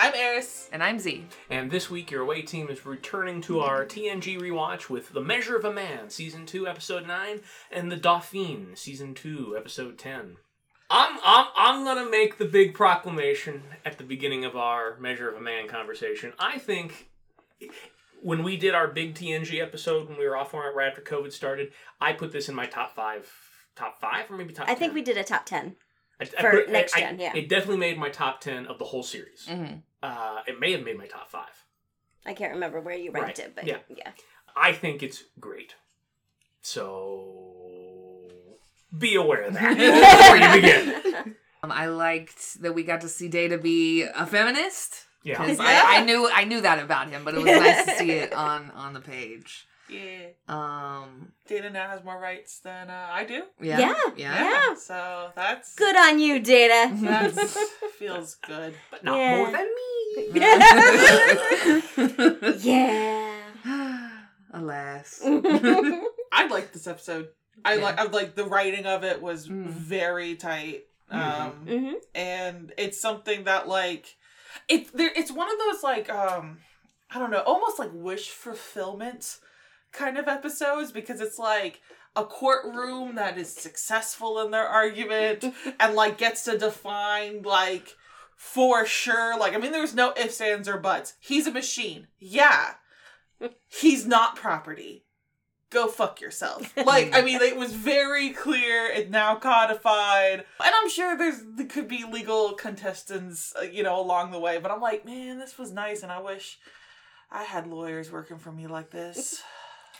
I'm Eris. And I'm Z. and this week your away team is returning to our TNG rewatch with The Measure of a Man, Season 2, Episode 9, and The Dauphin, Season 2, Episode 10. I'm, I'm, I'm gonna make the big proclamation at the beginning of our Measure of a Man conversation. I think when we did our big TNG episode when we were off on it right after COVID started, I put this in my top five, top five or maybe top I think we did a top 10. I, for put- next I- gen, yeah. It definitely made my top 10 of the whole series. Mm-hmm. Uh, it may have made my top five. I can't remember where you ranked Right, it, but yeah. yeah. I think it's great. So be aware of that before you begin. Um, I liked that we got to see Data be a feminist. Yeah. 'Cause Yeah. I, I knew I knew that about him, but it was nice to see it on on the page. Yeah. Um, Data now has more rights than uh, I do. yeah, Yeah, yeah. Yeah. So that's Good on you, Data. That feels good. But not Yeah. more than me. yeah. Alas. I liked this episode. I Yeah. like. I like the writing of it was Mm. very tight. Um, hmm and it's something that like it's there it's one of those like um i don't know almost like wish fulfillment kind of episodes because it's like a courtroom that is successful in their argument and like gets to define like for sure like i mean there's no ifs ands or buts. He's a machine. Yeah. He's not property. Go fuck yourself. Like i mean it was very clear It now codified. And i'm sure there's there could be legal contestants uh, you know along the way but i'm like man this was nice and i wish i had lawyers working for me like this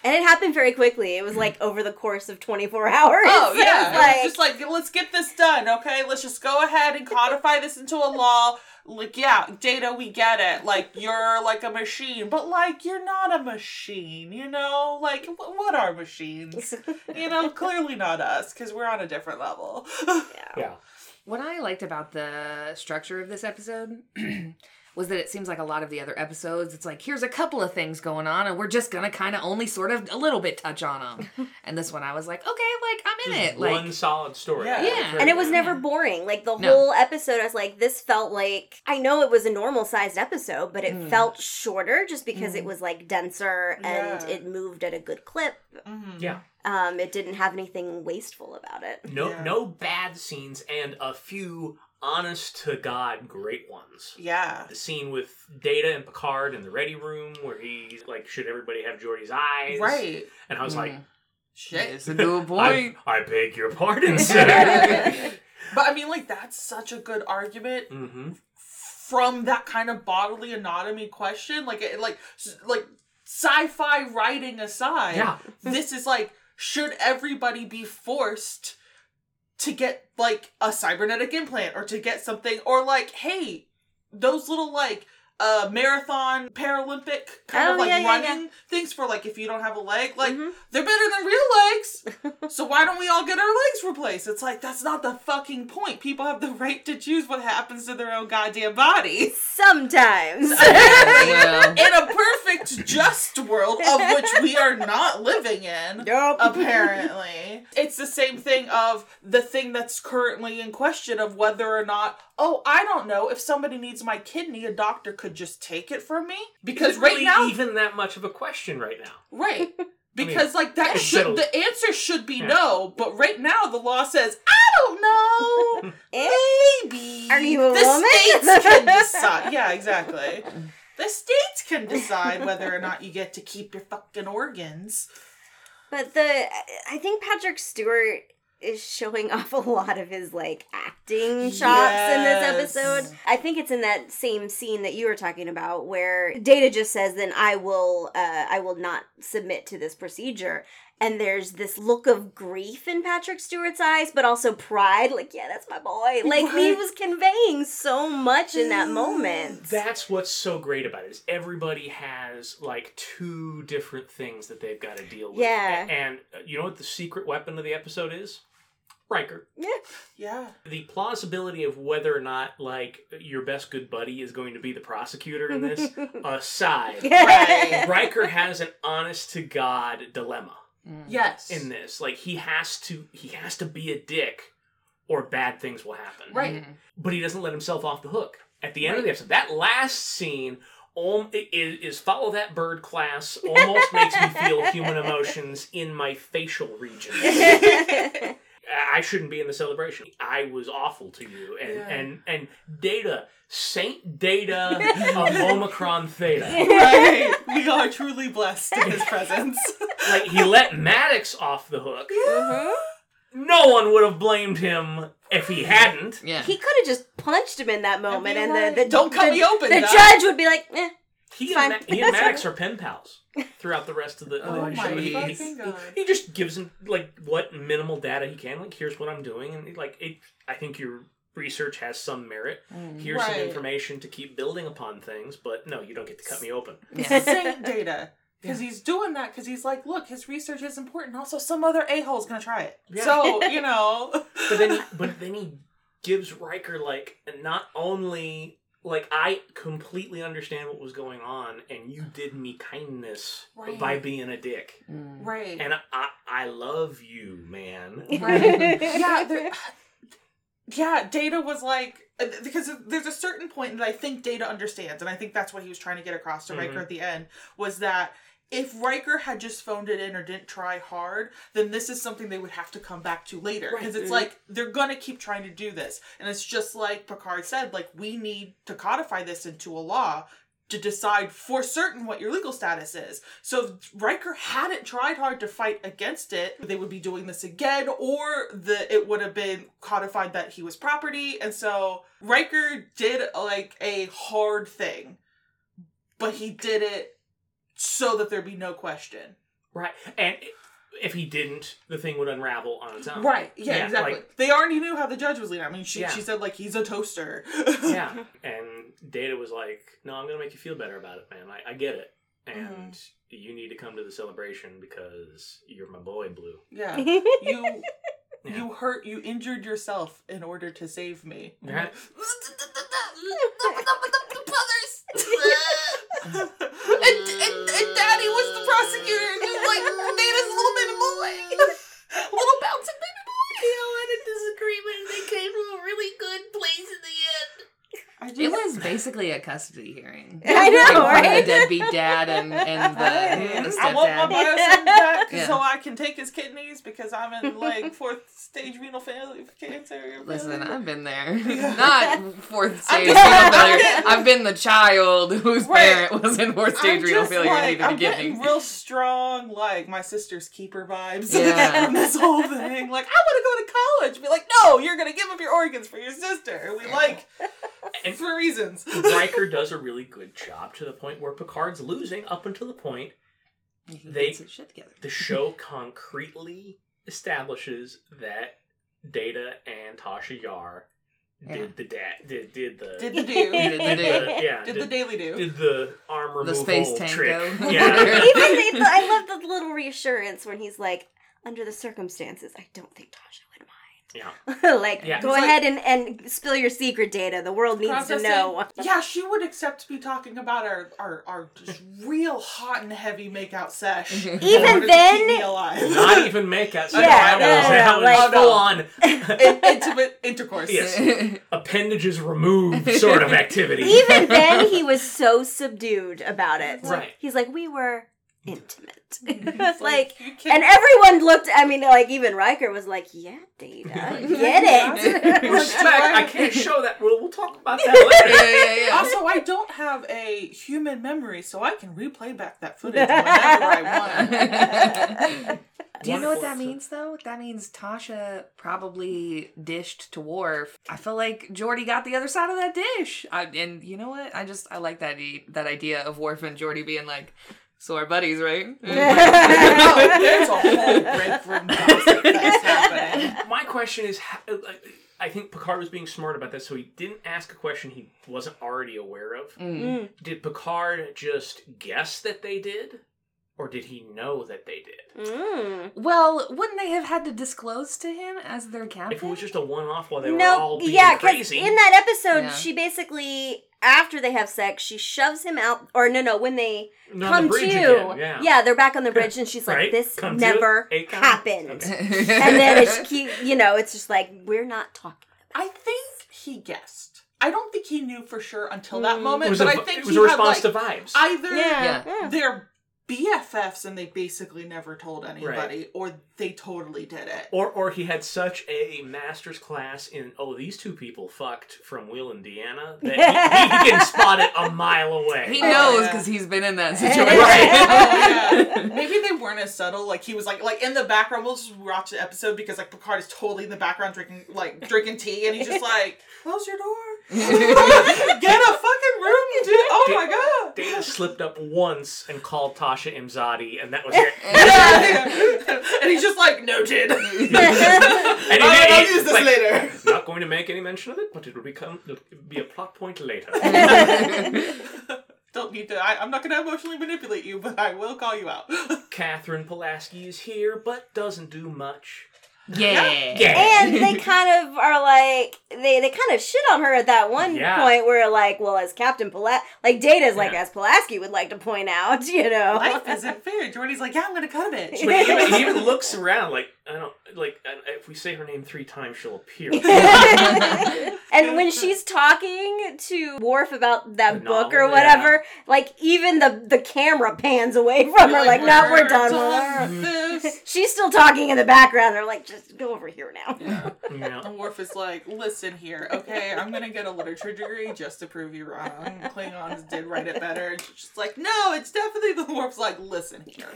And it happened very quickly. It was like over the course of 24 hours. oh It yeah. was it like, was just like let's get this done okay? Let's just go ahead and codify this into a law. Like yeah data we get it. Like you're like a machine. But like you're not a machine you know? Like wh- what are machines? You know clearly not us because we're on a different level. Yeah. What I liked about the structure of this episode was that it seems like a lot of the other episodes, it's like, here's a couple of things going on, and we're just gonna kind of only sort of a little bit touch on them. and this one, I was like, okay, like, I'm in Just it. Like, one solid story. Yeah. Yeah. and it was Yeah. never boring. Like the No. whole episode, I was like, this felt like I know it was a normal sized episode, but it Mm. felt shorter just because it Mm. was like denser and Yeah. it moved at a good clip. Mhm. Yeah. Um, it didn't have anything wasteful about it. No Yeah. no bad scenes and a few honest to God great ones. yeah The scene with Data and Picard in the ready room where he like should everybody have Geordi's eyes? right And I was like, Mm. shit it's a good point. I beg your pardon, sir. but i mean like that's such a good argument mm-hmm. from that kind of bodily anatomy question like it like like sci-fi writing aside Yeah. this is like should everybody be forced to get like a cybernetic implant or to get something or like hey those little like uh marathon paralympic kind Oh, of like yeah, yeah, running things for like if you don't have a leg like Mhm. they're better than real legs. So why don't we all get our legs replaced? It's like that's not the fucking point. People have the right to choose what happens to their own goddamn bodies. Sometimes. Well, in a perfect just world of which we are not living in nope. apparently. It's the same thing of the thing that's currently in question of whether or not oh i don't know if somebody needs my kidney a doctor could just take it from me because Is it right really now even that much of a question right now. right because like that should settled. the answer should be Yeah. no but right now the law says i don't know maybe Are you a the woman? states can decide yeah exactly the states can decide whether or not you get to keep your fucking organs But the I think Patrick Stewart is showing off a lot of his like acting chops in this episode. I think it's in that same scene that you were talking about where Data just says then I will uh I will not submit to this procedure and there's this look of grief in Patrick Stewart's eyes, but also pride. Like, yeah, that's my boy. Like he was conveying so much in that moment. That's what's so great about it is everybody has like two different things that they've got to deal with. Yeah. A- And uh, you know what the secret weapon of the episode is? Riker. Yeah. Yeah. The plausibility of whether or not like your best good buddy is going to be the prosecutor in this aside, Right. Riker has an honest to god dilemma Mm. Yes. in this. Like he has to he has to be a dick or bad things will happen. Right. but he doesn't let himself off the hook. At the end of the episode, that last scene um, is, is follow that bird class almost makes me feel human emotions in my facial region. I shouldn't be in the celebration. I was awful to you, and Yeah. and and Data, Saint Data of Omicron Theta. right. We are truly blessed in his presence. Like he let Maddox off the hook. Mhm. No one would have blamed him if he hadn't. Yeah. He could have just punched him in that moment, be and like, the, the "Don't cut the, me open, The Doc." judge would be like, eh. He Fine. and, Ma- he and Maddox are pen pals throughout the rest of the. Oh the my show. He- he- god. he just gives him like what minimal data he can. Like, here's what I'm doing, and like, it, I think your research has some merit. Mm. Here's some information to keep building upon things, but no, you don't get to cut me open. Yeah. Saint data. Because he's doing that because he's like, look, his research is important. Also, some other a hole's gonna try it. Yeah. So you know. But then, he, but then he gives Riker like not only like I completely understand what was going on, and you did me kindness Right. by being a dick, Mm. right. and I I love you, man. Right. yeah, there, yeah. Data was like uh, because there's a certain point that I think Data understands, and I think that's what he was trying to get across to Riker Mhm. at the end was that if Riker had just phoned it in or didn't try hard, then this is something they would have to come back to later because Right. it's Mhm. like they're gonna keep trying to do this, and it's just like Picard said, like we need to codify this into a law to decide for certain what your legal status is. So if Riker hadn't tried hard to fight against it, they would be doing this again, or the it would have been codified that he was property. And so Riker did like a hard thing, but he did it so that there'd be no question. Right, and if he didn't, the thing would unravel on its own. Right. Yeah, Yeah, exactly. like- they already knew how the judge was leaning. I mean, she, Yeah. she said, like, he's a toaster. yeah. And Data was like, "No, I'm gonna make you feel better about it, man. I, I get it, and Mm-hmm. you need to come to the celebration because you're my boy, Blue." yeah. You. Yeah. You hurt, you injured yourself in order to save me. Right. and, and, and daddy was the prosecutor and he was like Nana's little baby boy little bouncing baby boy had a disagreement and they came to a really good place in the just, It was basically a custody hearing. I know, Like, right? The deadbeat dad and, and the, the I want my stepdad. biosyn back Yeah. so I can take his kidneys because I'm in like fourth stage renal failure cancer. Listen, I've been there. Yeah. Not fourth stage renal I'm failure. getting- I've been the child whose Right. parent was in fourth stage I'm renal just failure and like, needed I'm a kidney. getting real strong, like my sister's keeper vibes Yeah. from this whole thing. Like, I want to go to college. Be like, no, you're gonna give up your organs for your sister. We like And for reasons. Riker does a really good job to the point where Picard's losing up until the point They- gets shit together. the show concretely establishes that Data and Tasha Yar did Yeah. the da- did did the Did the do. Did the do. yeah Did the daily do. did the arm The space tango. trick Even yeah they, I love the little reassurance when he's like, under the circumstances, I don't think Tasha would mind. Yeah like, Yeah. go He's ahead and, and spill your secret data. The world needs Processing. to know. Yeah, she would accept me talking about our our, our just real hot and heavy makeout sesh. Even then- keep me alive. not even makeup so Yeah, that no, was, no, that no, was like- full on In- intimate intercourse. Yes. appendages removed sort of activity Even then, he was so subdued about it. Right. He's like, we were intimate. It's like, you and everyone looked, I mean, like, even Riker was like, yeah, Data, get it. Respect, I can't show that we'll, we'll talk about that later yeah, yeah, yeah. Also, I don't have a human memory, so I can replay back that footage whenever I want. Do you know what that means though? That means Tasha probably dished to Worf. I feel like Geordi got the other side of that dish. I, and you know what? I just I like that e- that idea of Worf and Geordi being like, So our buddies, right? There's a whole break room gossip that's happening. My question is, like, I think Picard was being smart about this, so he didn't ask a question he wasn't already aware of. Mm. Did Picard just guess that they did, or did he know that they did? Mm. Well, wouldn't they have had to disclose to him as their captain? If it was just a one-off while they were all being yeah, because crazy, in that episode, Yeah. she basically after they have sex, she shoves him out. Or no, no, when they No, come the to, again, yeah. they're back on the bridge, and she's like, Right? "This Come never happened." Okay. and then it's cute, you know, it's just like we're not talking. I think he guessed. I don't think he knew for sure until that Mm. moment, it was, but a, I think it was he a had response like to vibes. either Yeah. yeah. they're BFFs and they basically never told anybody, or they totally did it. Or, or he had such a master's class in oh these two people fucked from Will and Deanna that he, he can spot it a mile away. he Oh, knows yeah. because he's been in that Right. situation. Oh, yeah. Maybe they weren't as subtle. Like he was like like in the background. We'll just watch the episode because like Picard is totally in the background drinking like drinking tea, and he's just like, "Close your door, get a fucking room, dude." Oh my god. Data slipped up once and called Tasha Imzadi, and that was it. and he's just like, noted. and he, I'll, I'll use this like, later. Not going to make any mention of it, but it will become be a plot point later. Don't need to. I, I'm not going to emotionally manipulate you, but I will call you out. Katherine Pulaski is here, but doesn't do much. Yeah. Yeah. And they kind of are like they they kind of shit on her at that one Yeah. point where like, well, as Captain Pulaski, like Data's like as Pulaski would like to point out, you know. Life isn't fair. Geordi's like, yeah, I'm going to cut a bitch. But he even, he even looks around like I don't like if we say her name three times, she'll appear. and when she's talking to Worf about that The book novel, or whatever, like even the the camera pans away from her, like, no, we're done with her. with this. She's still talking in the background. They're like, just go over here now. Yeah. And Worf is like, listen here, okay, I'm gonna get a literature degree just to prove you wrong. Klingons did write it better. And she's just like, no, it's definitely the Worf's like, listen here.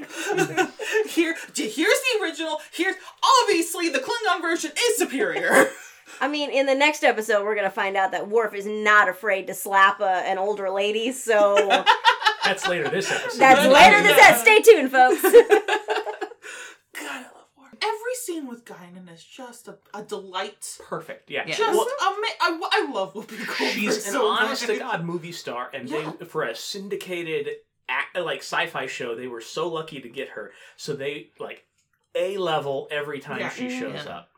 here here's the original. Here's obviously the Klingon version is superior. I mean, in the next episode, we're gonna find out that Worf is not afraid to slap a, an older lady. So That's later this episode. that's later this. episode. Stay tuned, folks. God, I love Worf. Every scene with Guinan is just a, a delight. perfect. Yeah. Yeah. Just Well, ama- I, I love Whoopi Goldberg she's an so honest to god movie star, and Yeah. they for a syndicated act, like sci-fi show, they were so lucky to get her. So they like a level every time Yeah. she shows Yeah. up.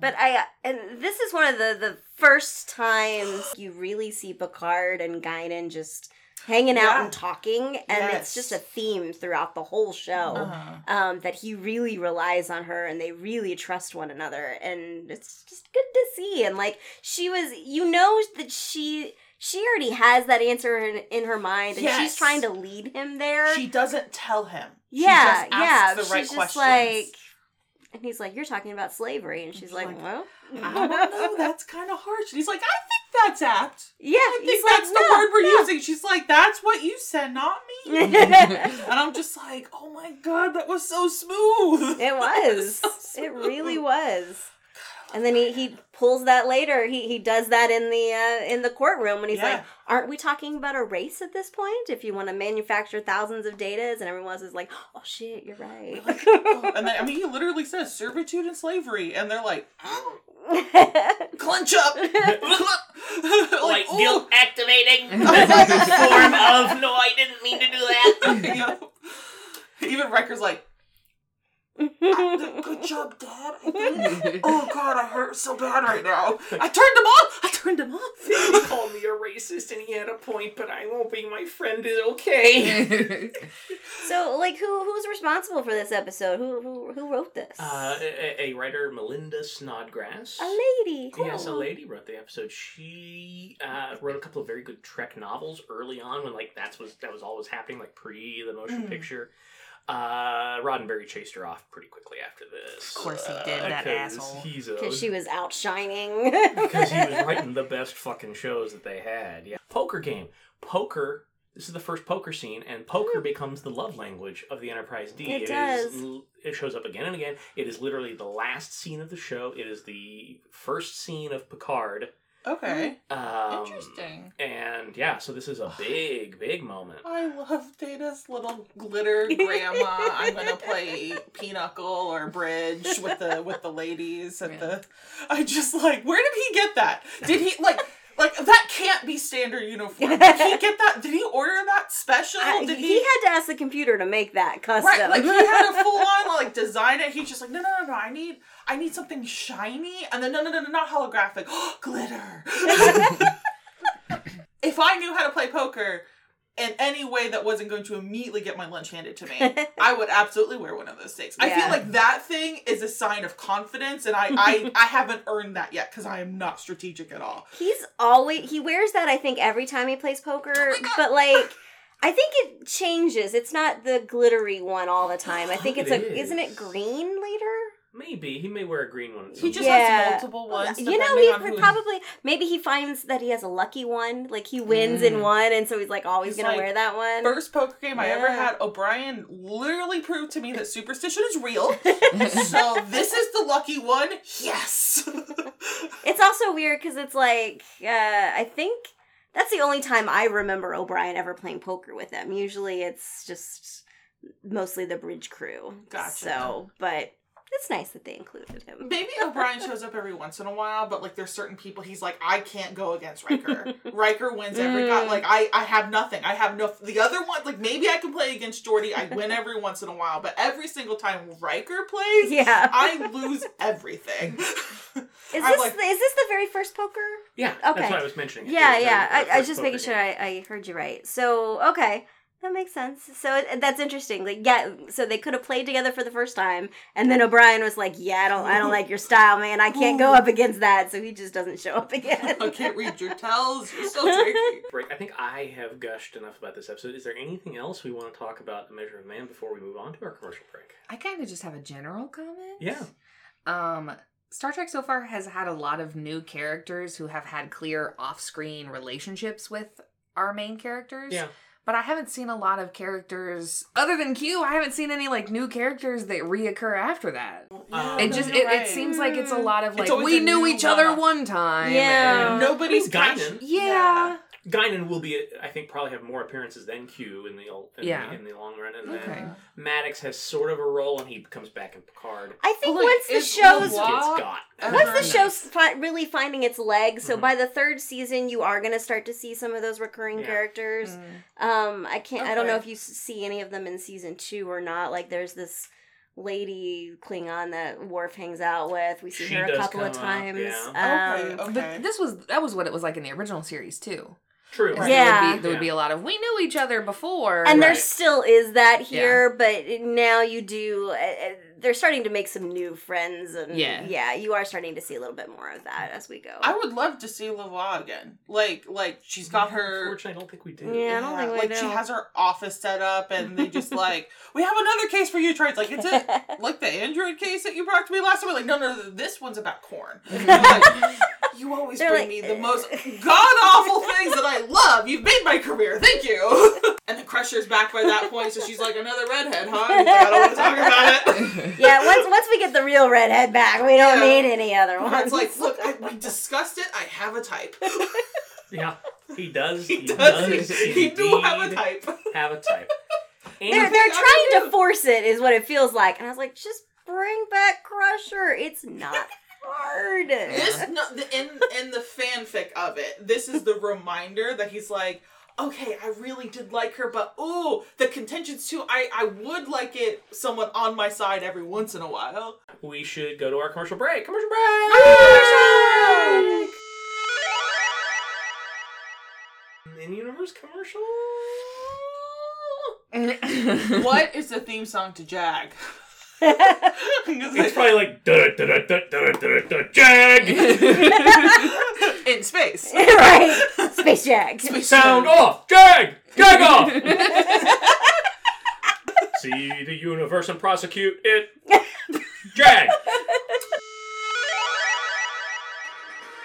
But I and this is one of the the first times you really see Picard and Guinan just hanging out Yeah. and talking, and it's just a theme throughout the whole show. Uh-huh. Um, that he really relies on her, and they really trust one another, and it's just good to see. And like she was, you know, that she she already has that answer in, in her mind, and she's trying to lead him there. She doesn't tell him. She yeah, just yeah. asks the she's right just questions. like, and he's like, "You're talking about slavery," and she's She's like, like, "Well, I don't know, that's kind of harsh. And he's like, I think that's apt. yeah." I think like, that's the "No, word we're no." using. She's like, that's what you said, not me. and I'm just like, oh my god, that was so smooth. It was. So it really was. And then he, he pulls that later. He he does that in the uh, in the courtroom when he's Yeah. like, "Aren't we talking about a race at this point? If you want to manufacture thousands of datas?" And everyone else is like, "Oh shit, you're right." and then, I mean, he literally says servitude and slavery, and they're like, clench up, like, Like ooh. guilt activating form Form of no, I didn't mean to do that. Yep. Even Riker's like, good job, Dad. Oh God, I hurt so bad right now. I turned him off. I turned him off. He called me a racist, and he had a point, but I won't be my friend. Is okay. so, like, who who's responsible for this episode? Who who who wrote this? Uh, a, a writer, Melinda Snodgrass. a lady. Cool. Yes, a lady wrote the episode. She uh, wrote a couple of very good Trek novels early on when like that's was that was all was happening, like pre the motion Mm. picture. Uh, Roddenberry chased her off pretty quickly after this. Of course he did, that 'cause asshole. Because she was outshining. because he was writing the best fucking shows that they had. Yeah, poker game. Poker. This is the first poker scene, and poker becomes the love language of the Enterprise D. It is does. l- it shows up again and again. It is literally the last scene of the show. It is the first scene of Picard Okay. Um, Interesting. And yeah, so this is a big, big moment. I love Data's little glitter grandma. I'm gonna play pinochle or bridge with the with the ladies at Yeah. the. I just like, where did he get that? Did he like? Like that can't be standard uniform. Did he get that? Did he order that special? I- Did he had to ask the computer to make that custom. Right, like he had a full on like design it. He's just like, no, no, no, no. I need, I need something shiny, and then no, no, no, no, not holographic. glitter. if I knew how to play poker in any way that wasn't going to immediately get my lunch handed to me, I would absolutely wear one of those things. I feel like that thing is a sign of confidence, and I, I, I haven't earned that yet because I am not strategic at all. He's always he wears that I think every time he plays poker, Oh but like I think it changes. It's not the glittery one all the time. I think it's It a is. isn't it green later? Maybe he may wear a green one. He just. Yeah. has multiple ones. you know, he on who- probably maybe he finds that he has a lucky one, like he wins in Mm. one, and so he's like always He's gonna like, wear that one. First poker game I ever had, O'Brien literally proved to me that superstition is real. so this is the lucky one. Yes. It's also weird because it's like uh, I think that's the only time I remember O'Brien ever playing poker with them. Usually, it's just mostly the bridge crew. Gotcha. So, but it's nice that they included him. Maybe O'Brien shows up every once in a while, but like there's certain people he's like, I can't go against Riker. Riker wins every Mm. got like I I have nothing. I have no the other one like maybe I can play against Geordi. I win every once in a while, but every single time Riker plays, Yeah. I lose everything. Is I'm this like- is this the very first poker? Yeah, Okay. that's why I was mentioning. it. Yeah, yeah. our- our I, I was just making sure. I, I heard you right. So okay, that makes sense. So it, that's interesting. Like yeah, so they could have played together for the first time, and then O'Brien was like, "Yeah, I don't, I don't like your style, man. I can't go up against that." So he just doesn't show up again. I can't read your tells. You're so tricky. Break. I think I have gushed enough about this episode. Is there anything else we want to talk about the Measure of Man before we move on to our commercial break? I kind of just have a general comment. Yeah. Um, Star Trek so far has had a lot of new characters who have had clear off-screen relationships with our main characters. Yeah. But I haven't seen a lot of characters other than Q. I haven't seen any like new characters that reoccur after that. Um, It just it, right. it seems like it's a lot of like we knew each other one-off. one time. Yeah. and- Nobody's gotten. passion- yeah. Guinan will be, I think, probably have more appearances than Q in the in, Yeah. the, in the long run, and Okay. then Maddox has sort of a role, and he comes back in Picard. I think Well, like, once the is show's Louvois- It's got. Once the show's fi- really finding its legs, so Mhm. by the third season, you are gonna start to see some of those recurring Yeah. characters. Mm. Um, I can't. I don't know if you see any of them in season two or not. Like, there's this lady Klingon that Worf hangs out with. We see She her a couple of come up, times. yeah. Okay, Um, okay. But this was that was what it was like in the original series too. True. Is there Yeah. would be, there would be a lot of we knew each other before. and there still is that here, but now you do. Uh, uh, they're starting to make some new friends, and Yeah. yeah, you are starting to see a little bit more of that as we go. I would love to see Louvois again. Like, like she's got her. Unfortunately, I don't think we do. Yeah. I don't think we like she has her office set up, and they just like, we have another case for you. Try it's like it's a like the Android case that you brought to me last time. Like, no, no, no this one's about corn. I'm like, you always They're bring like, me the eh. most god awful things that I love. You've made my career. Thank you. and the Crusher's back by that point, so she's like another redhead, huh? And he's like, I don't want to talk about it. yeah, once once we get the real redhead back, we don't Yeah. need any other ones. It's like, look, I, we discussed it. I have a type. Yeah, he does. he He, does. does. He do have a type. Have a type. And they're they're trying to force it, is what it feels like. And I was like, just bring back Crusher. It's not hard. this no, the, in in the fanfic of it this is the reminder that he's like okay i really did like her but ooh the contentions too i i would like it someone on my side every once in a while we should go to our commercial break. Commercial break. In universe commercial. what is the theme song to jag It's probably like da da da da da da da Jag. in space right. Space Jag. Sound off. Jag. Jag off. See the universe and prosecute it. Jag.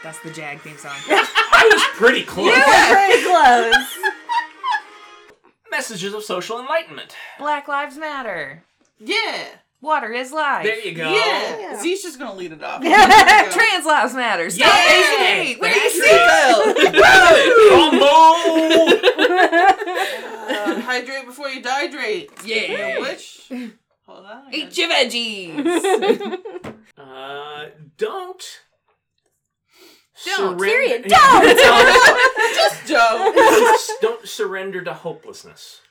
That's the Jag theme song. I was pretty close. You were Pretty close. Messages of social enlightenment. Black Lives Matter. yeah Water is life. There you go. Yeah. Yeah. Z's just gonna lead it off. Trans lives matter. Stop Yeah. Asian hate. What do you Uh, hydrate before you dihydrate. Yeah. Which? Hold on. Eat your veggies. Uh, don't. Don't. Period. Don't. Just don't. don't, don't surrender to hopelessness.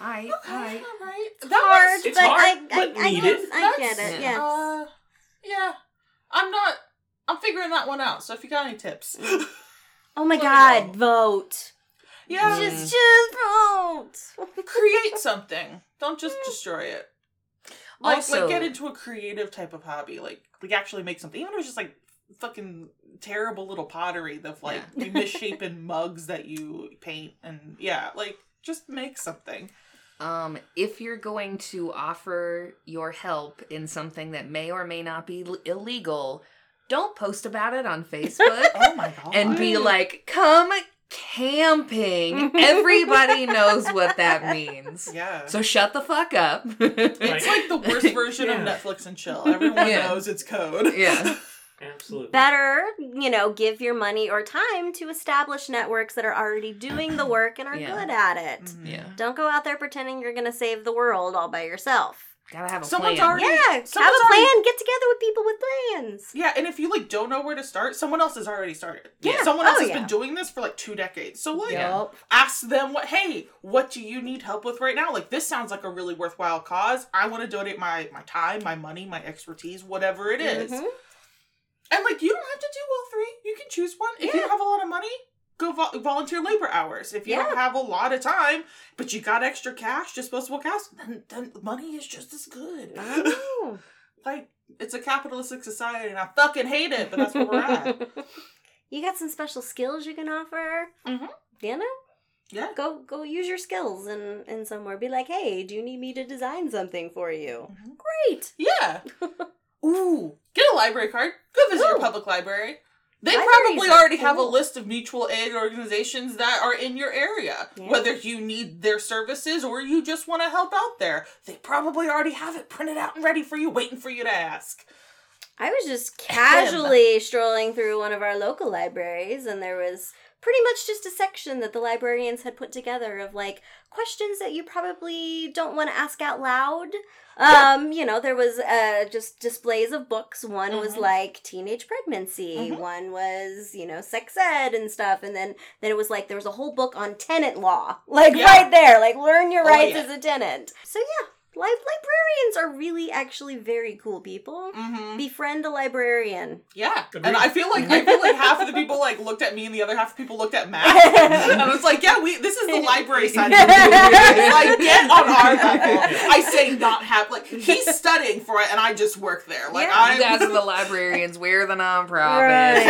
Alright, alright. Alright. It's That hard, was- It's but hard, I, but I, I, needed. get- I get it. yeah. Yeah. Uh, yeah. I'm not. I'm figuring that one out. So if you got any tips, oh my God! Vote. yeah, Just, just vote. create something. Don't just destroy it. Like, Also- like get into a creative type of hobby. Like, like actually make something. Even if it's just like fucking terrible little pottery of like misshapen mugs that you paint, and yeah, like just make something. Um, if you're going to offer your help in something that may or may not be l- illegal, don't post about it on Facebook Oh my god! and be like, "Come camping." Everybody knows what that means. yeah. So shut the fuck up. it's like the worst version Yeah. of Netflix and chill. Everyone Yeah. knows its code. yeah. Absolutely. Better, you know, give your money or time to establish networks that are already doing the work and are Yeah. good at it. Mhm. Yeah. Don't go out there pretending you're going to save the world all by yourself. Gotta have a Someone's plan. already- Yeah, have a plan. already- Get together with people with plans. Yeah, and if you like don't know where to start, someone else has already started. Yeah. Someone else Oh, has yeah. been doing this for like two decades. So like Yeah. Yup. ask them what hey, what do you need help with right now? Like this sounds like a really worthwhile cause. I want to donate my my time, my money, my expertise, whatever it is. Mhm. And like you don't have to do all three. You can choose one. If you Yeah. don't have a lot of money, go vo- volunteer labor hours. If you Yeah. don't have a lot of time, but you got extra cash, disposable cash, then then money is just as good. Like it's a capitalistic society and I fucking hate it, but that's where we're at. you got some special skills you can offer. Mhm. You know, Yeah. go go use your skills in in somewhere. Be like, hey, do you need me to design something for you? Mhm. Great. Yeah. Ooh. Get a library card. Go visit your public library. They Libraries probably already have a list of mutual aid organizations that are in your area. Yeah. Whether you need their services or you just want to help out there, they probably already have it printed out and ready for you, waiting for you to ask. I was just casually strolling through one of our local libraries, and there was pretty much just a section that the librarians had put together of like questions that you probably don't want to ask out loud. Um, you know, there was uh just displays of books. One was Mhm. like teenage pregnancy, Mhm. one was, you know, sex ed and stuff, and then then it was like there was a whole book on tenant law. Like Yeah. right there, like learn your Oh, rights yeah. as a tenant. So yeah, li- librarians are really actually very cool people. Mm-hmm. Befriend a librarian. Yeah. Agreed. And I feel like I feel like half of the people like looked at me and the other half of the people looked at Matt. and I was like, yeah, we this is the library side of the movie. Like get on our level. I say not have like he's studying for it and I just work there. Like Yeah. I You guys are the librarians. We're the nonprofits. Right.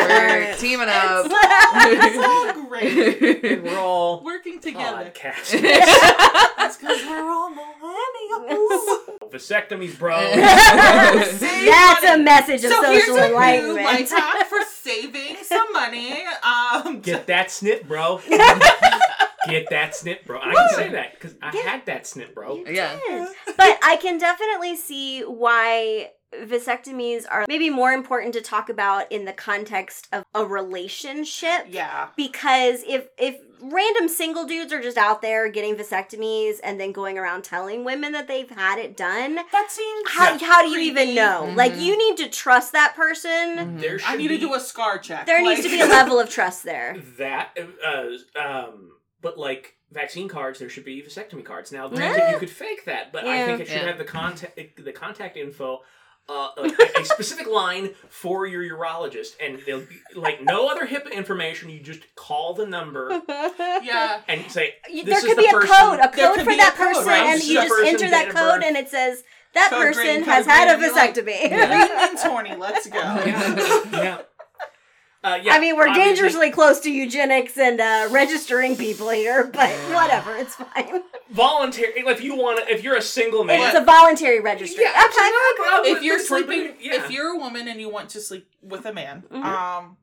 We're teaming up. it's all great. We're all Working together. podcasting. That's because we're all millennials. Vasectomies, bro. That's a message of so here's social a new enlightenment. life hack for saving some money. Um, Get that snip, bro. Get that snip, bro. I can say that because I had that snip, bro. Yeah. but I can definitely see why vasectomies are maybe more important to talk about in the context of a relationship. yeah. Because if if random single dudes are just out there getting vasectomies and then going around telling women that they've had it done, That seems. how, how do you even know? Like Mhm. you need to trust that person. Mhm. There should I need to do a scar check. There needs to be a level of trust there. that. Uh, um, but like vaccine cards, there should be vasectomy cards. Now, granted, you could fake that, but I think it should Yeah. have the contact the contact info. Uh, a, a specific line for your urologist, and they'll be, like no other HIPAA information. You just call the number Yeah. and say, You- This there is could be the a person- code, a code could for be that a code, person, right? and This is you the just person, enter that date of code, birth. and it says that Code person green, has code had a green, you're like, vasectomy. Green means horny. Let's go. yeah, yeah. Uh, yeah, I mean, we're obviously- dangerously close to eugenics and uh, registering people here, but whatever, it's fine. voluntary. If you want to, if you're a single man, It's a voluntary registry. Yeah, okay, actually, no okay. problem. if you're sleeping- sleeping, yeah. if you're a woman and you want to sleep with a man, Mhm. um,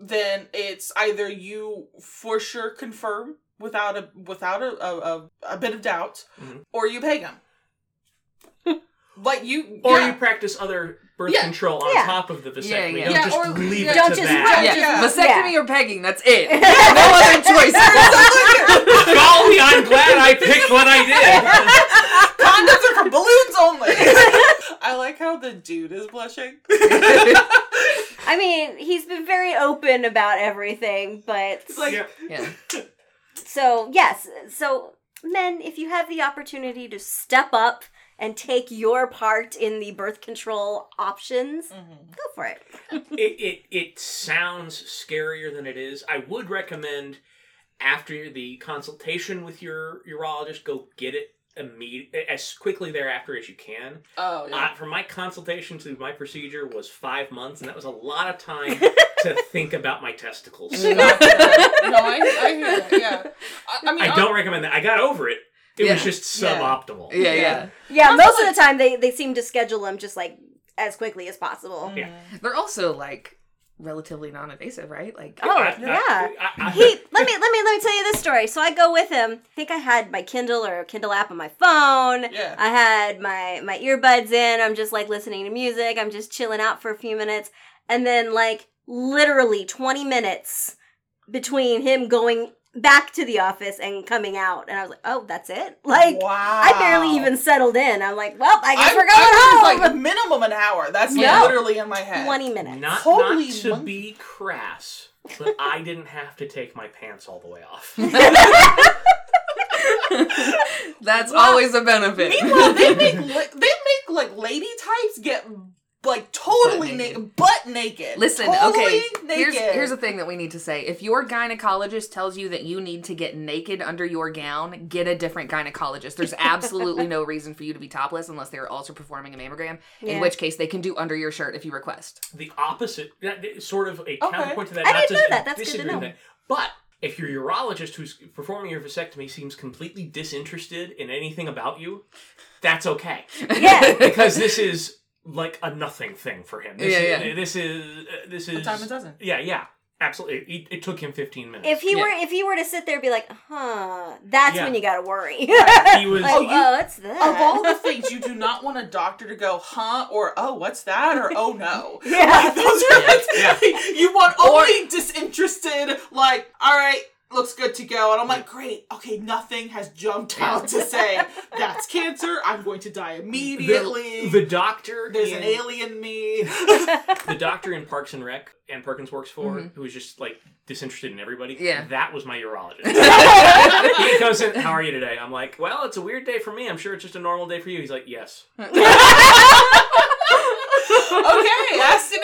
then it's either you for sure confirm without a without a a, a, a bit of doubt, Mhm. or you pay him. Like you Or yeah. you practice other birth Yeah. control on Yeah. top of the vasectomy. yeah. Don't Yeah, just or- leave yeah. it Don't to just- that. don't Yeah, Yeah. vasectomy Yeah. or pegging. That's it. no other choices. Golly, I'm glad I picked what I did. condoms are for balloons only. I like how the dude is blushing. I mean, he's been very open about everything, but It's like Yeah. yeah. so yes. So men, if you have the opportunity to step up and take your part in the birth control options, Mm-hmm. go for it. it, it it sounds scarier than it is. I would recommend after the consultation with your urologist, go get it immediate as quickly thereafter as you can. oh Uh, from my consultation to my procedure was five months, and that was a lot of time to think about my testicles. no, I, I hear that. Yeah, I, I mean, I don't recommend that. I got over it. It was just Yeah. suboptimal. Yeah, Yeah. yeah. Yeah, Also, most of the time they they seem to schedule them just like as quickly as possible. Yeah. Mm. They're also like relatively non-invasive, right? Like, Oh I- I- yeah. I- I- he let me let me let me tell you this story. So I go with him. I think I had my Kindle or Kindle app on my phone. Yeah. I had my my earbuds in. I'm just like listening to music. I'm just chilling out for a few minutes, and then like literally 20 minutes between him going back to the office and coming out, and I was like, oh, that's it. Like wow. I barely even settled in. I'm like, well, I guess I- we're going I was home. Like a minimum an hour. That's No. literally in my head. 20 minutes. Not, Holy not to monkey. be crass, but I didn't have to take my pants all the way off. that's always a benefit. Meanwhile, they make li- they make like lady types get like totally Butt naked. naked, butt naked. Listen, totally okay. naked. Here's here's the thing that we need to say. If your gynecologist tells you that you need to get naked under your gown, get a different gynecologist. There's absolutely no reason for you to be topless unless they're also performing a mammogram. Yeah. In which case, they can do under your shirt if you request. the opposite, that- that- sort of a counterpoint to that. I didn't know that. That's good to know. that. But if your urologist who's performing your vasectomy seems completely disinterested in anything about you, that's okay. Yeah. because this is like a nothing thing for him. This Yeah, is, yeah. This is uh, this is A dime a dozen. Yeah, yeah, absolutely. It, it took him 15 minutes. If he Yeah. were if he were to sit there and be like, huh, that's Yeah. when you gotta worry. he was. Like, Oh, oh, what's that? Of all the things, you do not want a doctor to go, huh, or oh, what's that, or oh no. Yeah. Like, those are Yeah. you want only disinterested, like, all right, looks good to go. And I'm like, great, okay, nothing has jumped out to say that's cancer. I'm going to die immediately. the, the doctor. There's in, an alien me. The doctor in Parks and Rec, and Perkins works for, Mhm. who was just like disinterested in everybody. Yeah. that was my urologist. he comes in. How are you today? I'm like, well, it's a weird day for me. I'm sure it's just a normal day for you. He's like, yes. Okay, asked and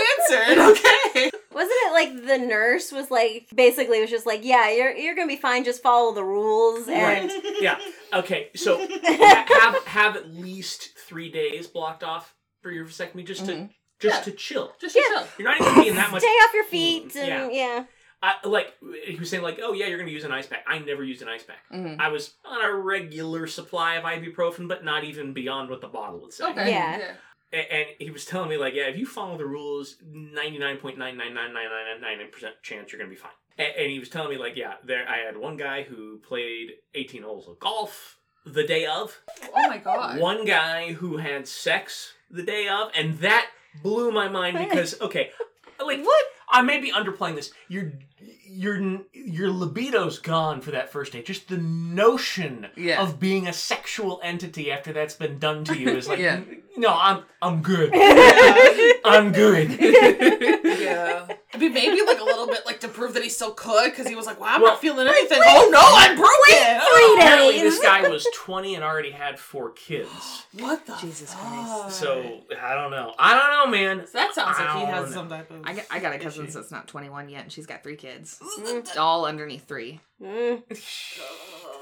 answered. Okay. Wasn't it like the nurse was like basically was just like, yeah, you're you're gonna be fine. Just follow the rules and Yeah. Okay. So ha- have have at least three days blocked off for your vasectomy, just to Mhm. just Yeah. to chill. Just Yeah. chill. You're not even being that much. stay off your feet Yeah. and yeah. I, like he was saying, like, oh yeah, you're gonna use an ice pack. I never used an ice pack. Mhm. I was on a regular supply of ibuprofen, but not even beyond what the bottle would say. Okay. Yeah. A- And, he was telling me, like, yeah, if you follow the rules, ninety nine point nine nine nine nine nine nine nine percent chance you're gonna be fine. And he was telling me, like, yeah, there I had one guy who played eighteen holes of golf the day of, Oh my god. one guy who had sex the day of, and that blew my mind because okay, like what? I may be underplaying this. Your your your libido's gone for that first date. Just the notion Yeah. of being a sexual entity after that's been done to you is like, Yeah. no, I'm I'm good. I'm good. yeah. I mean, maybe like a little bit like to prove that he still could because he was like, wow, I'm Well, not feeling anything. oh no, I'm broken. three Apparently, this guy was 20 and already had four kids. What the Jesus fuck? Christ. So I don't know. I don't know, man. So that sounds like he I has don't some type of. I got, I got a cousin issue. that's not 21 yet, and she's got three kids, Mm. all underneath three. Mm.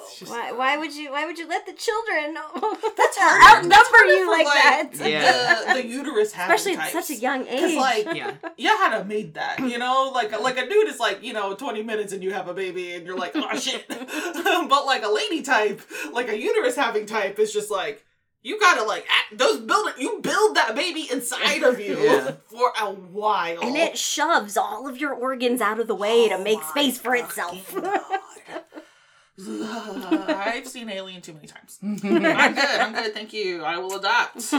It's just- Why, why would you why would you let the children That's hard. That's outnumber harder you for, like, like, that? Yeah. The, the uterus having Especially at such a young age. like Yeah. you had to made that, you know, like like a dude is like you know twenty minutes and you have a baby and you're like oh shit, but like a lady type, like a uterus having type is just like you gotta like act, those build you build that baby inside of you Yeah. for a while, and it shoves all of your organs out of the way oh to Oh make space for fucking itself. God. I've seen Alien too many times. I'm good. I'm good. Thank you. I will adopt.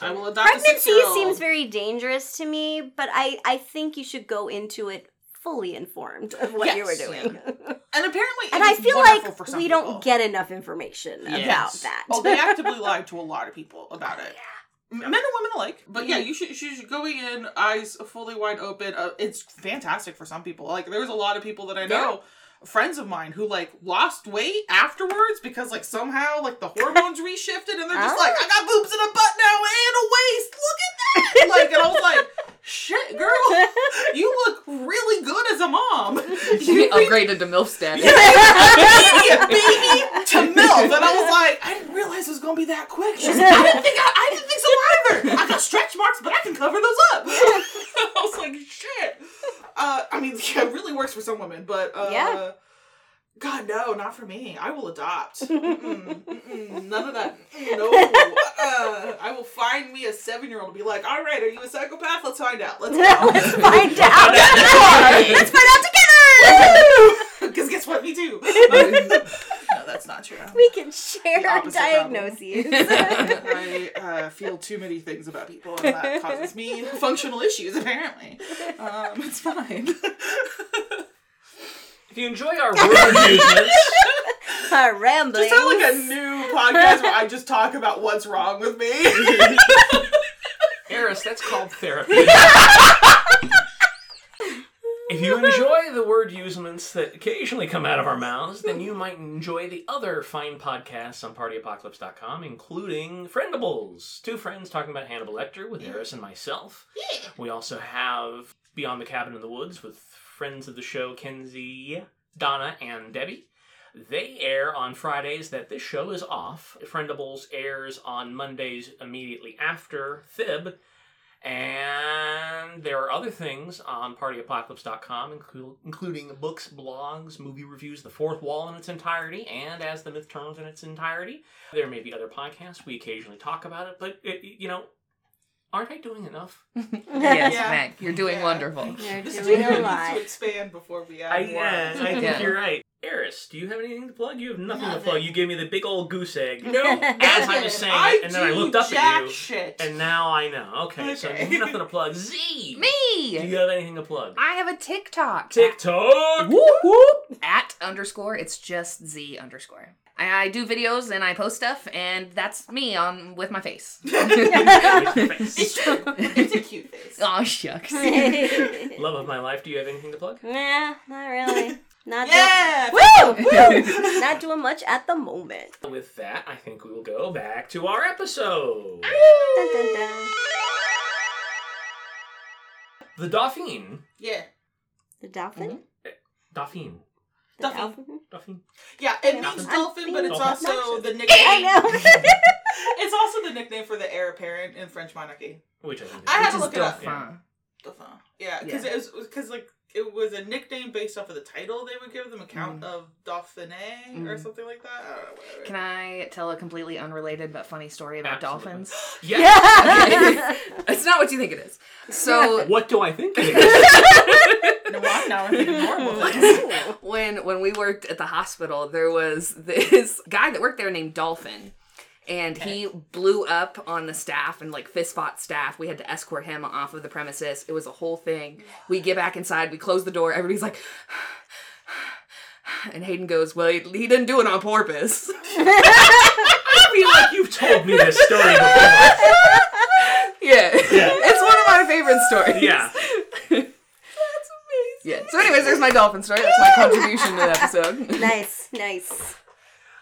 I will adopt Pregnancy six-year-old. seems very dangerous to me, but I I think you should go into it fully informed of what you were doing. and apparently, and I feel like we people. don't get enough information about that. Oh, they actively lied to a lot of people about it. M- Men and women alike. But yeah, you should, you should go in eyes fully wide open. Uh, it's fantastic for some people. Like there's a lot of people that I know, friends of mine, who like lost weight afterwards because like somehow like the hormones reshifted and they're just Oh. like, I got boobs and a butt now and a waist. Look at that. like, and I was like, shit, girl, you look really good as a mom. She upgraded to MILF status. immediate baby to milk, and I was like, I didn't realize it was gonna be that quick. She's like, I didn't think I, I didn't think so either. I got stretch marks, but I can cover those up. I was like, shit. Uh, I mean, yeah, it really works for some women, but uh, Yeah. God, no, not for me. I will adopt. Mm-mm, mm-mm, none of that. No. Uh, I will find me a seven-year-old and be like, all right, are you a psychopath? Let's find out. Let's. Let's find out. Let's find out together. Because guess what? Me too. no, that's not true. we can share our diagnoses. I uh, feel too many things about people, and that causes me functional issues. Apparently, um, it's fine. If you enjoy our word usements, our ramblings. Just sound like a new podcast where I just talk about what's wrong with me. Eris, that's called therapy. If you enjoy the word usements that occasionally come out of our mouths, then you might enjoy the other fine podcasts on partyapocalypse.com, including Friendables, two friends talking about Hannibal Lecter with Eris and myself. We also have Beyond the Cabin in the Woods with friends of the show, Kenzie, Donna, and Debbie. They air on Fridays that this show is off. Friendables airs on Mondays immediately after Fib. And there are other things on partyapocalypse.com, inclu- including books, blogs, movie reviews, The Fourth Wall in its entirety, and As the Myth Turns in its entirety. There may be other podcasts. We occasionally talk about it, but, it, you know, aren't I doing enough? yes, Yeah. Meg, you're doing Yeah. wonderful. You're this doing studio a lot. to expand before we add I, more. yeah, I think Yeah. you're right. Eris, do you have anything to plug? You have nothing, to plug. You gave me the big old goose egg. No, As I was saying it, and then I looked up jack at you, Shit. and now I know. Okay, so nothing to plug. Z! Me. Do you have anything to plug? I have a TikTok. TikTok! Whoop whoop. At underscore, it's just Z underscore. I, I do videos and I post stuff, and that's me on with my face. it's true. It's a cute face. oh shucks. Love of my life, do you have anything to plug? Nah, not really. Not Yeah. doing, woo! not doing much at the moment. With that, I think we will go back to our episode. Ah! Dun, dun, dun. The Dauphine. Yeah. The dolphin. Mm-hmm. Eh, Dauphine. The Dolphin. dolphin. Dauphine. Yeah, it Yeah. means dolphin, but it's being also obnoxious. the nickname. I know. It's also the nickname for the heir apparent in French monarchy. Which I think I had to is look it up. dauphin. Dauphin. Yeah, because Yeah. it was because like it was a nickname based off of the title they would give them, account Mm. of Dauphiné or something like that. I don't know. Can I tell a completely unrelated but funny story about Absolutely. dolphins? Yeah. it's not what you think it is. So What do I think it is? No, I'm now thinking horrible things. when when we worked at the hospital, there was this guy that worked there named Dolphin. And he blew up on the staff and like fist fought staff. We had to escort him off of the premises. It was a whole thing. We get back inside, we close the door, everybody's like and Hayden goes, Well, he, he didn't do it on purpose. I feel like you've told me this story before. yeah. Yeah. It's one of my favorite stories. Yeah. Yeah. So anyways, there's my dolphin story. That's my contribution to the episode. nice, nice.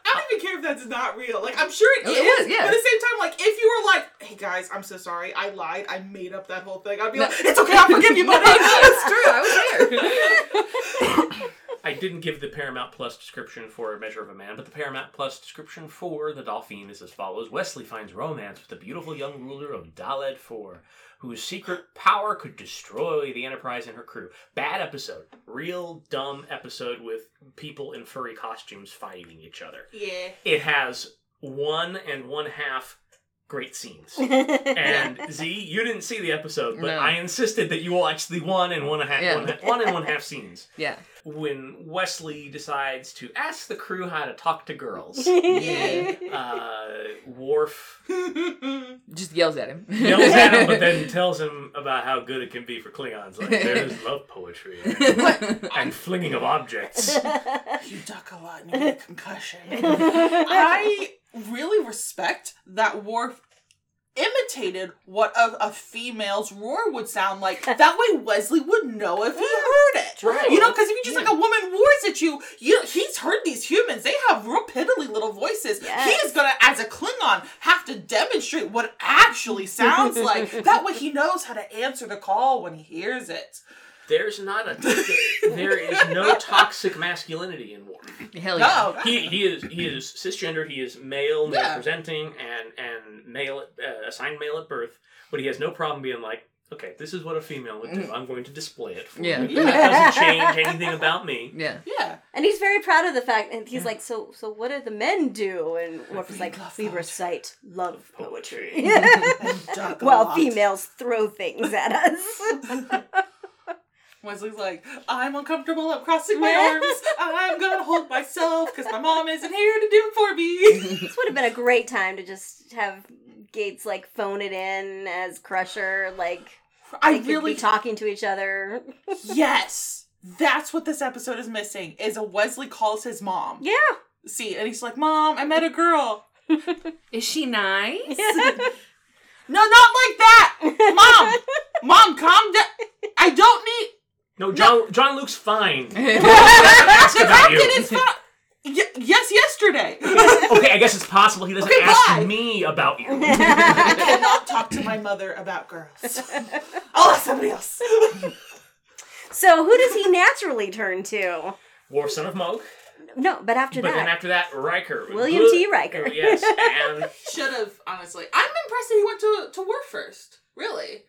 I don't even care if that's not real. Like I'm sure it oh, It is. was, yeah. But at the same time, like if you were like, "Hey guys, I'm so sorry, I lied, I made up that whole thing," I'd be No. like, "It's okay, I forgive you, No, buddy." that's true. I was there. I didn't give the Paramount Plus description for Measure of a Man, but the Paramount Plus description for the Dauphine is as follows Wesley finds romance with the beautiful young ruler of Daled 4, whose secret power could destroy the Enterprise and her crew. Bad episode. Real dumb episode with people in furry costumes fighting each other. yeah. It has one and one half great scenes. And Z, you didn't see the episode, but No. I insisted that you watch the one and one and a half, Yeah. one, one and one half scenes Yeah. when Wesley decides to ask the crew how to talk to girls. Yeah. Uh, Worf Just yells at him. yells at him, but then tells him about how good it can be for Klingons. Like there's love poetry and, and flinging of objects. You duck a lot and you get a concussion. I really respect that Worf imitated what a, a female's roar would sound like. That way Wesley would know if he heard it. Right. You know, because if you just like a woman roars at you, you he's heard these humans. They have real piddly little voices. Yes. He is gonna, as a Klingon, have to demonstrate what actually sounds like. that way he knows how to answer the call when he hears it. There's not a there is no toxic masculinity in Worf. Hell yeah. No, He he is he is cisgendered. He is male, male Yeah. presenting, and and male uh, assigned male at birth. But he has no problem being like, okay, this is what a female would do. I'm going to display it for Yeah. you. That doesn't change anything about me. Yeah. yeah. And he's very proud of the fact, and he's like, "So, so what do the men do?" And Worf is We like, love "We poetry." recite love Poetry. poetry." And duck a While lot. females throw things at us. Wesley's like, I'm uncomfortable. I'm crossing my arms. I'm gonna hold myself because my mom isn't here to do it for me. this would have been a great time to just have Gates like phone it in as Crusher, like I really, be talking to each other. yes, that's what this episode is missing. Is a Wesley calls his mom. Yeah. See, and he's like, Mom, I met a girl. Is she nice? No, not like that, Mom. Mom, calm down. I don't need. No, Jean John Luke's fine. yeah. Ask about you. Captain is fine. Y- yes, yesterday. Okay, I guess it's possible he doesn't Okay, ask bye. me about you. I cannot talk to my mother about girls. I'll ask somebody else. so who does he naturally turn to? Worf son of Mogh. No, but after that But then after that, Riker. William Good- T. Riker. Oh, yes, and Should have honestly. I'm impressed that he went to to Worf first. Really,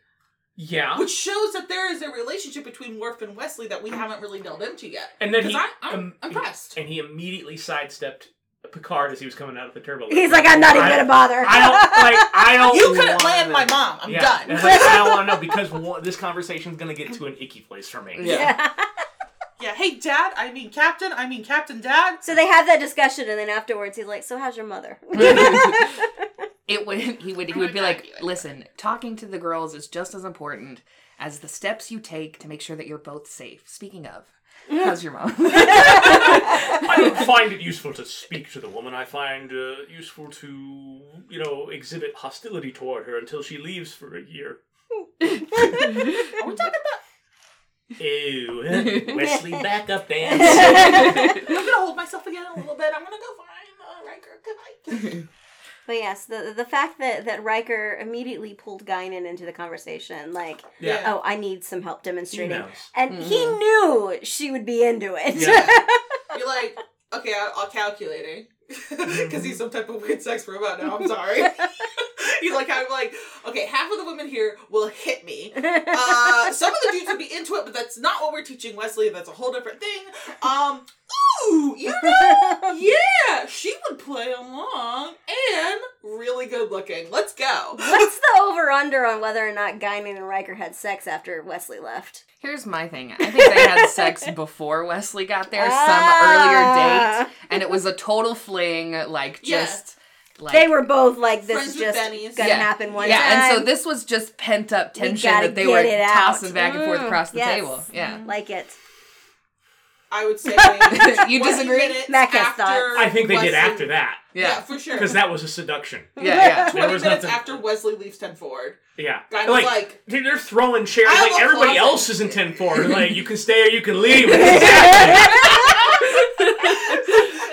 yeah, which shows that there is a relationship between Worf and Wesley that we haven't really delved into yet. and then he, I, I'm um, impressed. and he immediately sidestepped Picard as he was coming out of the turbo. he's like, "I'm not even gonna bother." I don't like. I don't. You couldn't wanna- land my mom. I'm yeah, done. and I I don't want to know because one, this conversation's gonna get to an icky place for me. Yeah. Yeah. Hey, Dad. I mean, Captain. I mean, Captain Dad. So they have that discussion, and then afterwards, he's like, "So how's your mother?" It would he would he would be like, like listen, talking to the girls is just as important as the steps you take to make sure that you're both safe. Speaking of, how's your mom? I don't find it useful to speak to the woman. I find uh, useful to, you know, exhibit hostility toward her until she leaves for a year. Are we talking about? Ew. Wesley, back up dance. I'm gonna hold myself again a little bit. I'm gonna go find uh, Riker. Goodbye. But yes, the the fact that that Riker immediately pulled Guinan into the conversation, like, Yeah. oh, I need some help He demonstrating, knows. and he knew she would be into it. Yeah. You're like, okay, I'll, I'll calculating. Because he's some type of weird sex robot now. I'm sorry. he's like, I'm like, okay, half of the women here will hit me. Uh, some of the dudes would be into it, but that's not what we're teaching Wesley. That's a whole different thing. Um, ooh, you know, yeah, she would play along and really good looking. Let's go. What's the over under on whether or not Guinan and Riker had sex after Wesley left? Here's my thing. I think they had sex before Wesley got there, some Ah. earlier date, and it was a total fling. Like Yeah. just like They were both like, "This is just Bennies. gonna Yeah. happen one yeah, time." and so this was just pent up tension that they were it out. tossing back and forth Mm, across the yes. table. Yeah. like it. I would say You disagree? minutes Mac has after. I think they did after that. Yeah, Yeah. for sure. Because that was a seduction. Yeah, yeah. 20 was minutes nothing- after Wesley leaves 10 forward. Yeah. Guy was like, dude, they're throwing chairs like everybody closet. else is in 10 4. Like, you can stay or you can leave. It's happening.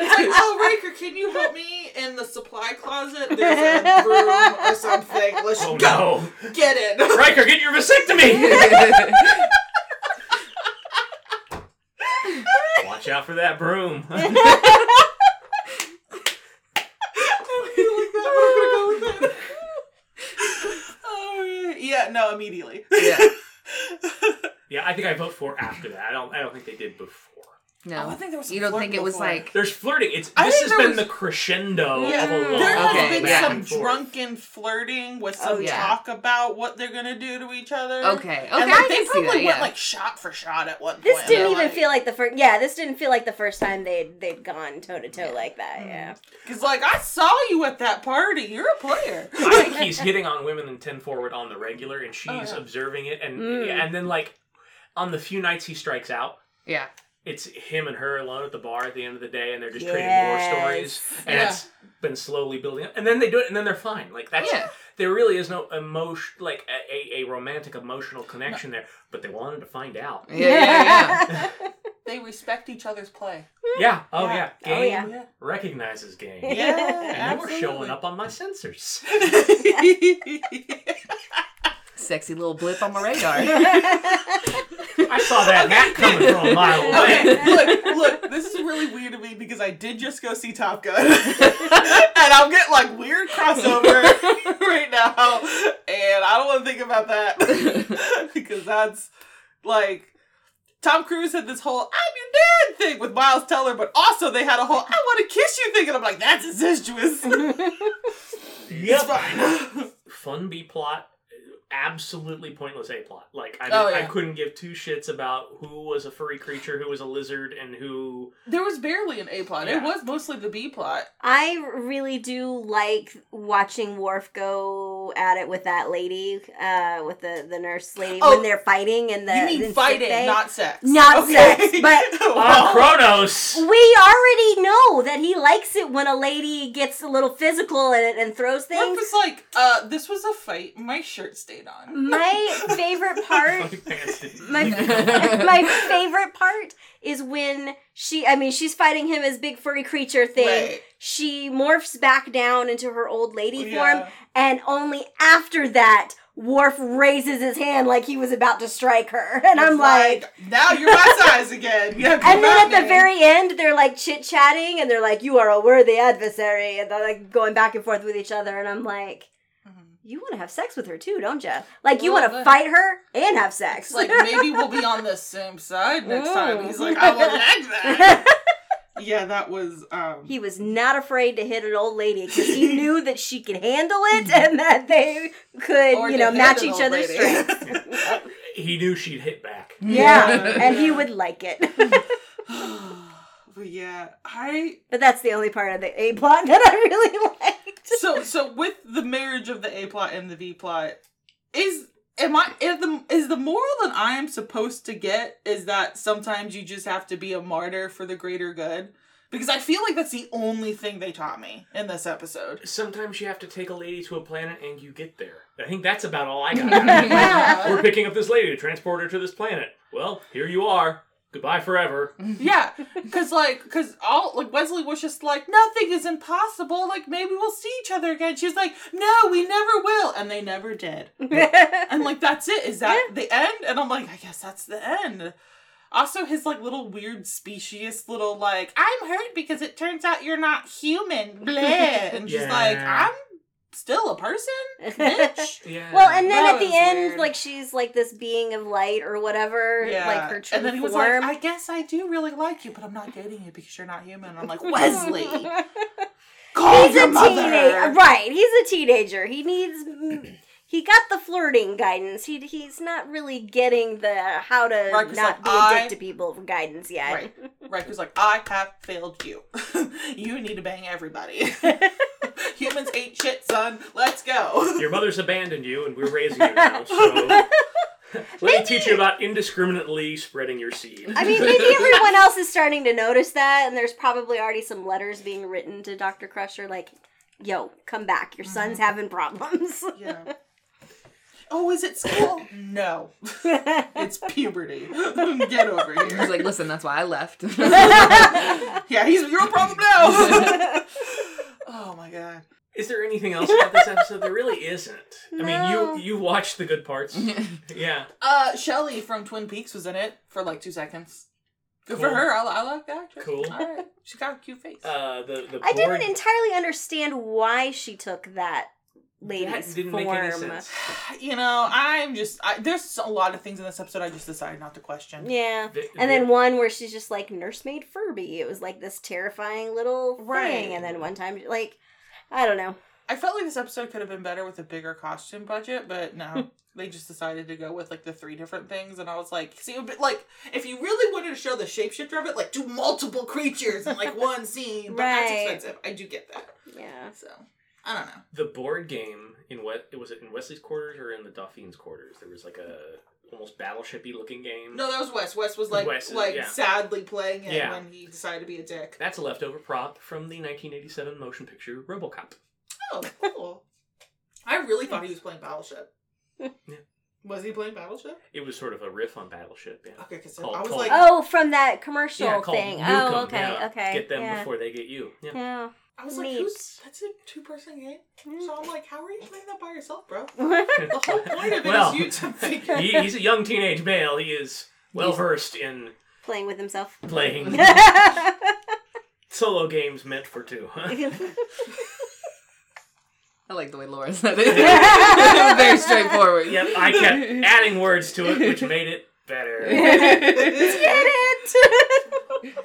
It's like, oh, Riker, can you help me in the supply closet? There's a room or something. Let's oh go. no. Get in. Riker, get your vasectomy! Watch out for that broom. Oh, yeah, no, immediately. yeah. yeah, I think I vote for after that. I don't I don't think they did before. No, Oh, I think there was you don't think it was before. like There's flirting. It's I this has been was- the crescendo Yeah, of a long there has Okay, been yeah. some drunken flirting with some Oh, yeah. talk about what they're gonna do to each other. okay, okay? and I like, they can see probably that. went like shot for shot at one This point. This didn't even like- feel like the first. Yeah, this didn't feel like the first time they'd they'd gone toe to toe like that. Yeah. Cause like I saw you at that party. You're a player. I think he's hitting on women in ten forward on the regular, and she's Oh, yeah. observing it, and Mm. and then like on the few nights he strikes out, yeah. It's him and her alone at the bar at the end of the day, and they're just Yes. trading war stories, and Yeah. it's been slowly building up, and then they do it, and then they're fine. Like that's Yeah. there really is no emotion, like a, a, a romantic emotional connection there, but they wanted to find out. Yeah, yeah, yeah. They respect each other's play. Yeah. Oh Yeah. yeah. Oh, Game yeah. Yeah. recognizes game. Yeah. And you were showing up on my sensors. Sexy little blip on my radar. I saw that hat coming from a mile away. Okay, look, look, this is really weird to me because I did just go see Top Gun. and I'm getting like weird crossover right now. And I don't want to think about that because that's like Tom Cruise had this whole I'm your dad thing with Miles Teller, but also they had a whole I want to kiss you thing. And I'm like, that's incestuous. It's fine. Fun B plot, absolutely pointless A plot. Like I, Oh, didn't- I couldn't give two shits about who was a furry creature, who was a lizard, and who. There was barely an A plot. It was mostly the B plot. I really do like watching Worf go at it with that lady, uh, with the the nurse lady Oh, when they're fighting and the you mean fighting, not sex. Not sex, but- Oh, Kronos! We already know that he likes it when a lady gets a little physical and, and throws Worf things. was like, uh, this was a fight. My shirt stayed on. My favorite part My my favorite part is when she I mean she's fighting him as big furry creature thing. Right. She morphs back down into her old lady oh, form and only after that Worf raises his hand like he was about to strike her. And I'm It's like, now you're my size again. Yeah, and then at at the very end, they're like chit chatting and they're like, You are a worthy adversary. And they're like going back and forth with each other. And I'm like. You want to have sex with her too, don't you? Like, you Well, want to fight her and have sex. Like maybe we'll be on the same side next time. Mm. He's like, I would like that. yeah, that was um He was not afraid to hit an old lady because he knew that she could handle it and that they could, Or you know, match each other's lady. strengths. He knew she'd hit back. yeah, Yeah. and he would like it. but yeah, I but that's the only part of the A plot that I really liked. So so with the marriage of the A plot and the V plot, is am I is the is the moral that I am supposed to get is that sometimes you just have to be a martyr for the greater good? Because I feel like that's the only thing they taught me in this episode. Sometimes you have to take a lady to a planet and you get there. I think that's about all I got. out of it. Yeah. We're picking up this lady to transport her to this planet. Well, here you are. Goodbye forever. Yeah, because like, because all like Wesley was just like, nothing is impossible. Like maybe we'll see each other again. She's like, no, we never will, and they never did. And like that's it. Is that the end? And I'm like, I guess that's the end. Also, his like little weird specious little like, I'm hurt because it turns out you're not human. Blah. And she's like, I'm still a person, bitch. Yeah. well, and then That at the end, weird. like she's like this being of light or whatever, Yeah. like her true and then he was form. like, I guess I do really like you, but I'm not dating you because you're not human. I'm like, Wesley, call he's your a mother. teenager, right? He's a teenager. He needs. He got the flirting guidance. He he's not really getting the how to Right, 'cause, not like, be a I- dick to people guidance yet. Right. Right, who's like, I have failed you. you need to bang everybody. Humans ain't shit, son. Let's go. Your mother's abandoned you, and we're raising you now. So let me teach you about indiscriminately spreading your seed. I mean, maybe everyone else is starting to notice that, and there's probably already some letters being written to Dr. Crusher, like, "Yo, come back. Your son's Mm-hmm. having problems." Yeah. Oh, is it school? No. It's puberty. Get over here. He's here. like, listen, that's why I left. Yeah, he's your problem now. Oh my god. Is there anything else about this episode? There really isn't. I mean, you you watched the good parts. yeah. Uh, Shelly from Twin Peaks was in it for like two seconds. Good for her. I, I like that. actress. Cool. All right. She got a cute face. Uh, the the I board- didn't entirely understand why she took that lady's didn't form. make any sense. You know, I'm just I, there's a lot of things in this episode I just decided not to question. Yeah. The- And the- then one where she's just like nursemaid Furby. It was like this terrifying little Right. thing. And then one time, like, I don't know. I felt like this episode could have been better with a bigger costume budget, but no. Hmm. they just decided to go with like the three different things and I was like, see but like if you really wanted to show the shapeshifter of it, like do multiple creatures in like one scene. But that's expensive. I do get that. Yeah. So I don't know. the board game in what was it in Wesley's quarters or in the Dauphine's quarters? There was like a almost battleshipy looking game. No, that was Wes. Wes was like Wes is- like yeah. sadly playing it Yeah. when he decided to be a dick. That's a leftover prop from the 1987 motion picture RoboCop. Oh, cool. I really thought he was playing Battleship. Yeah. Was he playing Battleship? It was sort of a riff on Battleship. Yeah. Okay, because I was called- like, Oh, from that commercial Yeah, thing. Nuke Oh, 'em, okay, yeah. okay. Get them yeah. before they get you. Yeah. Yeah. I was like, Neat. who's that's a two person game? So I'm mm. like, how are you playing that by yourself, bro? The whole point of it is well, you to figure. he, he's a young teenage male. He is well versed in Playing with himself. playing solo games meant for two. I like the way Laura said it. Very straightforward. yep, I kept adding words to it, which made it better. Get it!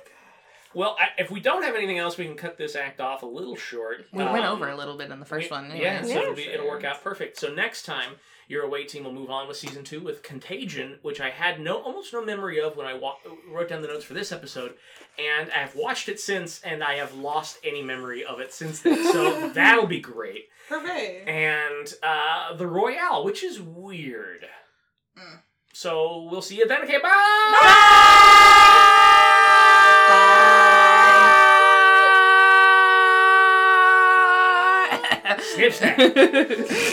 Well, I, if we don't have anything else, we can cut this act off a little short. We went Um, over a little bit in the first we- one. Yeah, anyways. so it'll, be, it'll work out perfect. So next time, your away team will move on with season two with Contagion, which I had no almost no memory of when I wa- wrote down the notes for this episode, and I've watched it since, and I have lost any memory of it since then. So that'll be great. Hooray! And uh, the Royale, which is weird. Mm. So we'll see you then. Okay, bye. Snip.